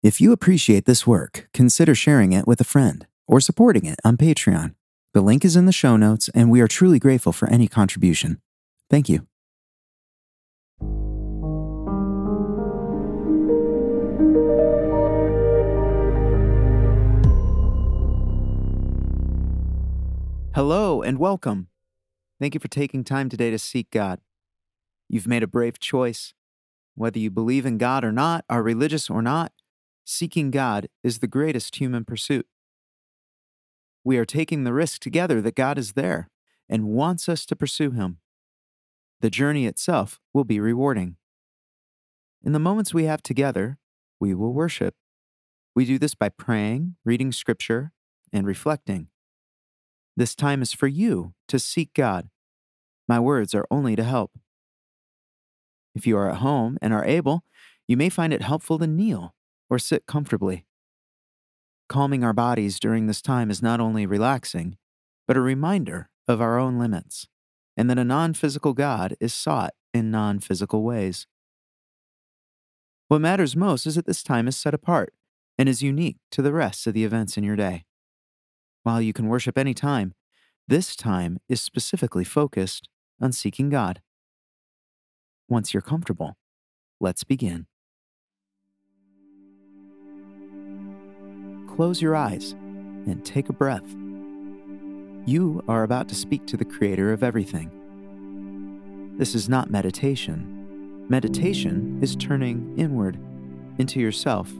If you appreciate this work, consider sharing it with a friend or supporting it on Patreon. The link is in the show notes, and we are truly grateful for any contribution. Thank you. Hello and welcome. Thank you for taking time today to seek God. You've made a brave choice. Whether you believe in God or not, are religious or not, seeking God is the greatest human pursuit. We are taking the risk together that God is there and wants us to pursue Him. The journey itself will be rewarding. In the moments we have together, we will worship. We do this by praying, reading scripture, and reflecting. This time is for you to seek God. My words are only to help. If you are at home and are able, you may find it helpful to kneel or sit comfortably. Calming our bodies during this time is not only relaxing, but a reminder of our own limits and that a non physical God is sought in non physical ways. What matters most is that this time is set apart and is unique to the rest of the events in your day. While you can worship any time, this time is specifically focused on seeking God. Once you're comfortable, let's begin. Close your eyes and take a breath. You are about to speak to the Creator of everything. This is not meditation. Meditation is turning inward into yourself,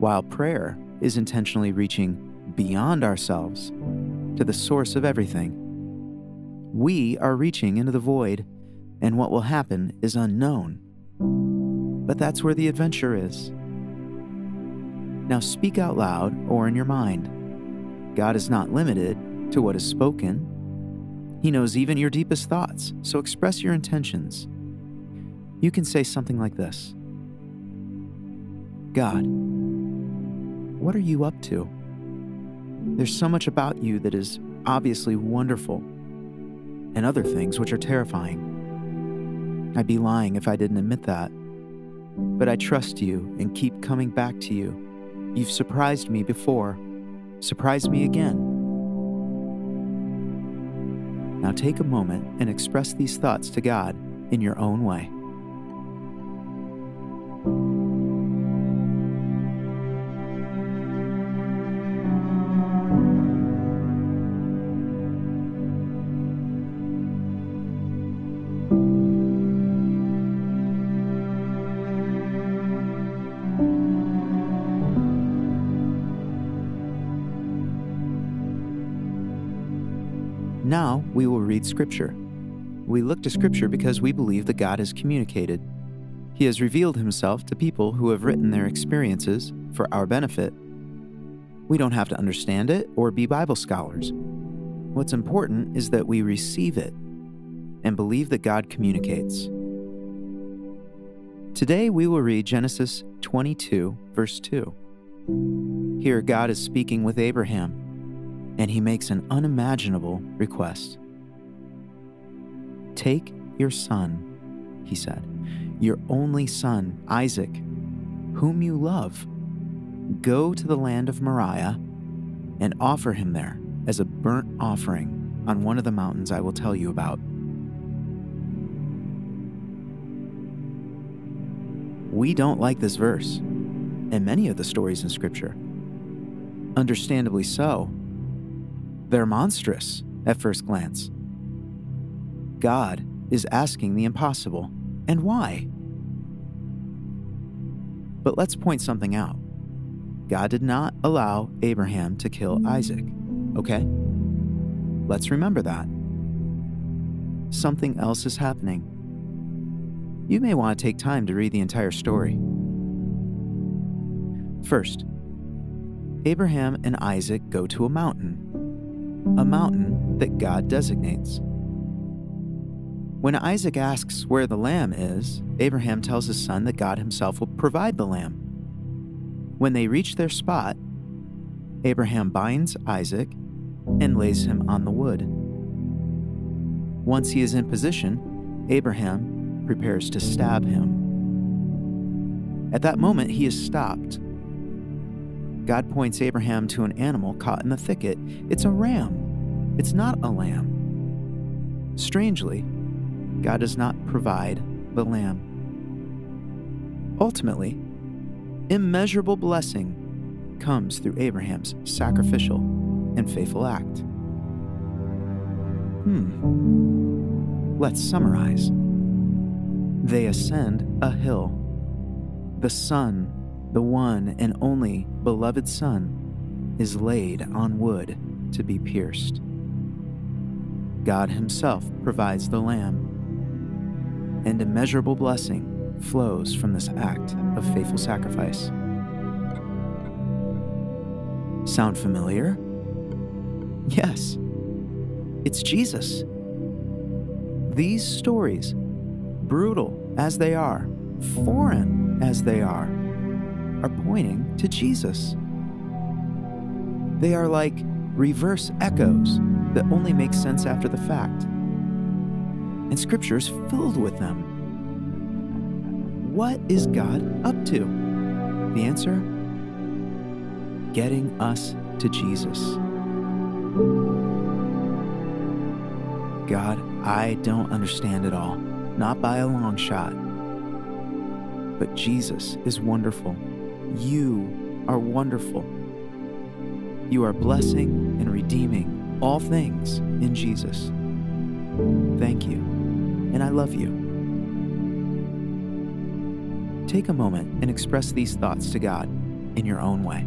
while prayer is intentionally reaching beyond ourselves to the source of everything. We are reaching into the void, and what will happen is unknown. But that's where the adventure is. Now speak out loud or in your mind. God is not limited to what is spoken. He knows even your deepest thoughts, so express your intentions. You can say something like this God, what are you up to? There's so much about you that is obviously wonderful, and other things which are terrifying. I'd be lying if I didn't admit that. But I trust you and keep coming back to you. You've surprised me before. Surprise me again. Now take a moment and express these thoughts to God in your own way. We will read Scripture. We look to Scripture because we believe that God has communicated. He has revealed Himself to people who have written their experiences for our benefit. We don't have to understand it or be Bible scholars. What's important is that we receive it and believe that God communicates. Today we will read Genesis 22, verse 2. Here, God is speaking with Abraham and he makes an unimaginable request. Take your son, he said, your only son, Isaac, whom you love. Go to the land of Moriah and offer him there as a burnt offering on one of the mountains I will tell you about. We don't like this verse and many of the stories in Scripture. Understandably so, they're monstrous at first glance. God is asking the impossible. And why? But let's point something out. God did not allow Abraham to kill Isaac, okay? Let's remember that. Something else is happening. You may want to take time to read the entire story. First, Abraham and Isaac go to a mountain a mountain that God designates. When Isaac asks where the lamb is, Abraham tells his son that God himself will provide the lamb. When they reach their spot, Abraham binds Isaac and lays him on the wood. Once he is in position, Abraham prepares to stab him. At that moment, he is stopped God points Abraham to an animal caught in the thicket. It's a ram, it's not a lamb. Strangely, God does not provide the lamb. Ultimately, immeasurable blessing comes through Abraham's sacrificial and faithful act. Hmm. Let's summarize. They ascend a hill. The Son, the one and only beloved Son, is laid on wood to be pierced. God Himself provides the Lamb, and immeasurable blessing flows from this act of faithful sacrifice. Sound familiar? Yes, it's Jesus. These stories, brutal as they are, foreign as they are, are pointing to Jesus. They are like reverse echoes that only make sense after the fact. And Scripture is filled with them. What is God up to? The answer? Getting us to Jesus. God, I don't understand it all, not by a long shot. But Jesus is wonderful. You are wonderful. You are blessing and redeeming all things in Jesus. Thank you, and I love you. Take a moment and express these thoughts to God in your own way.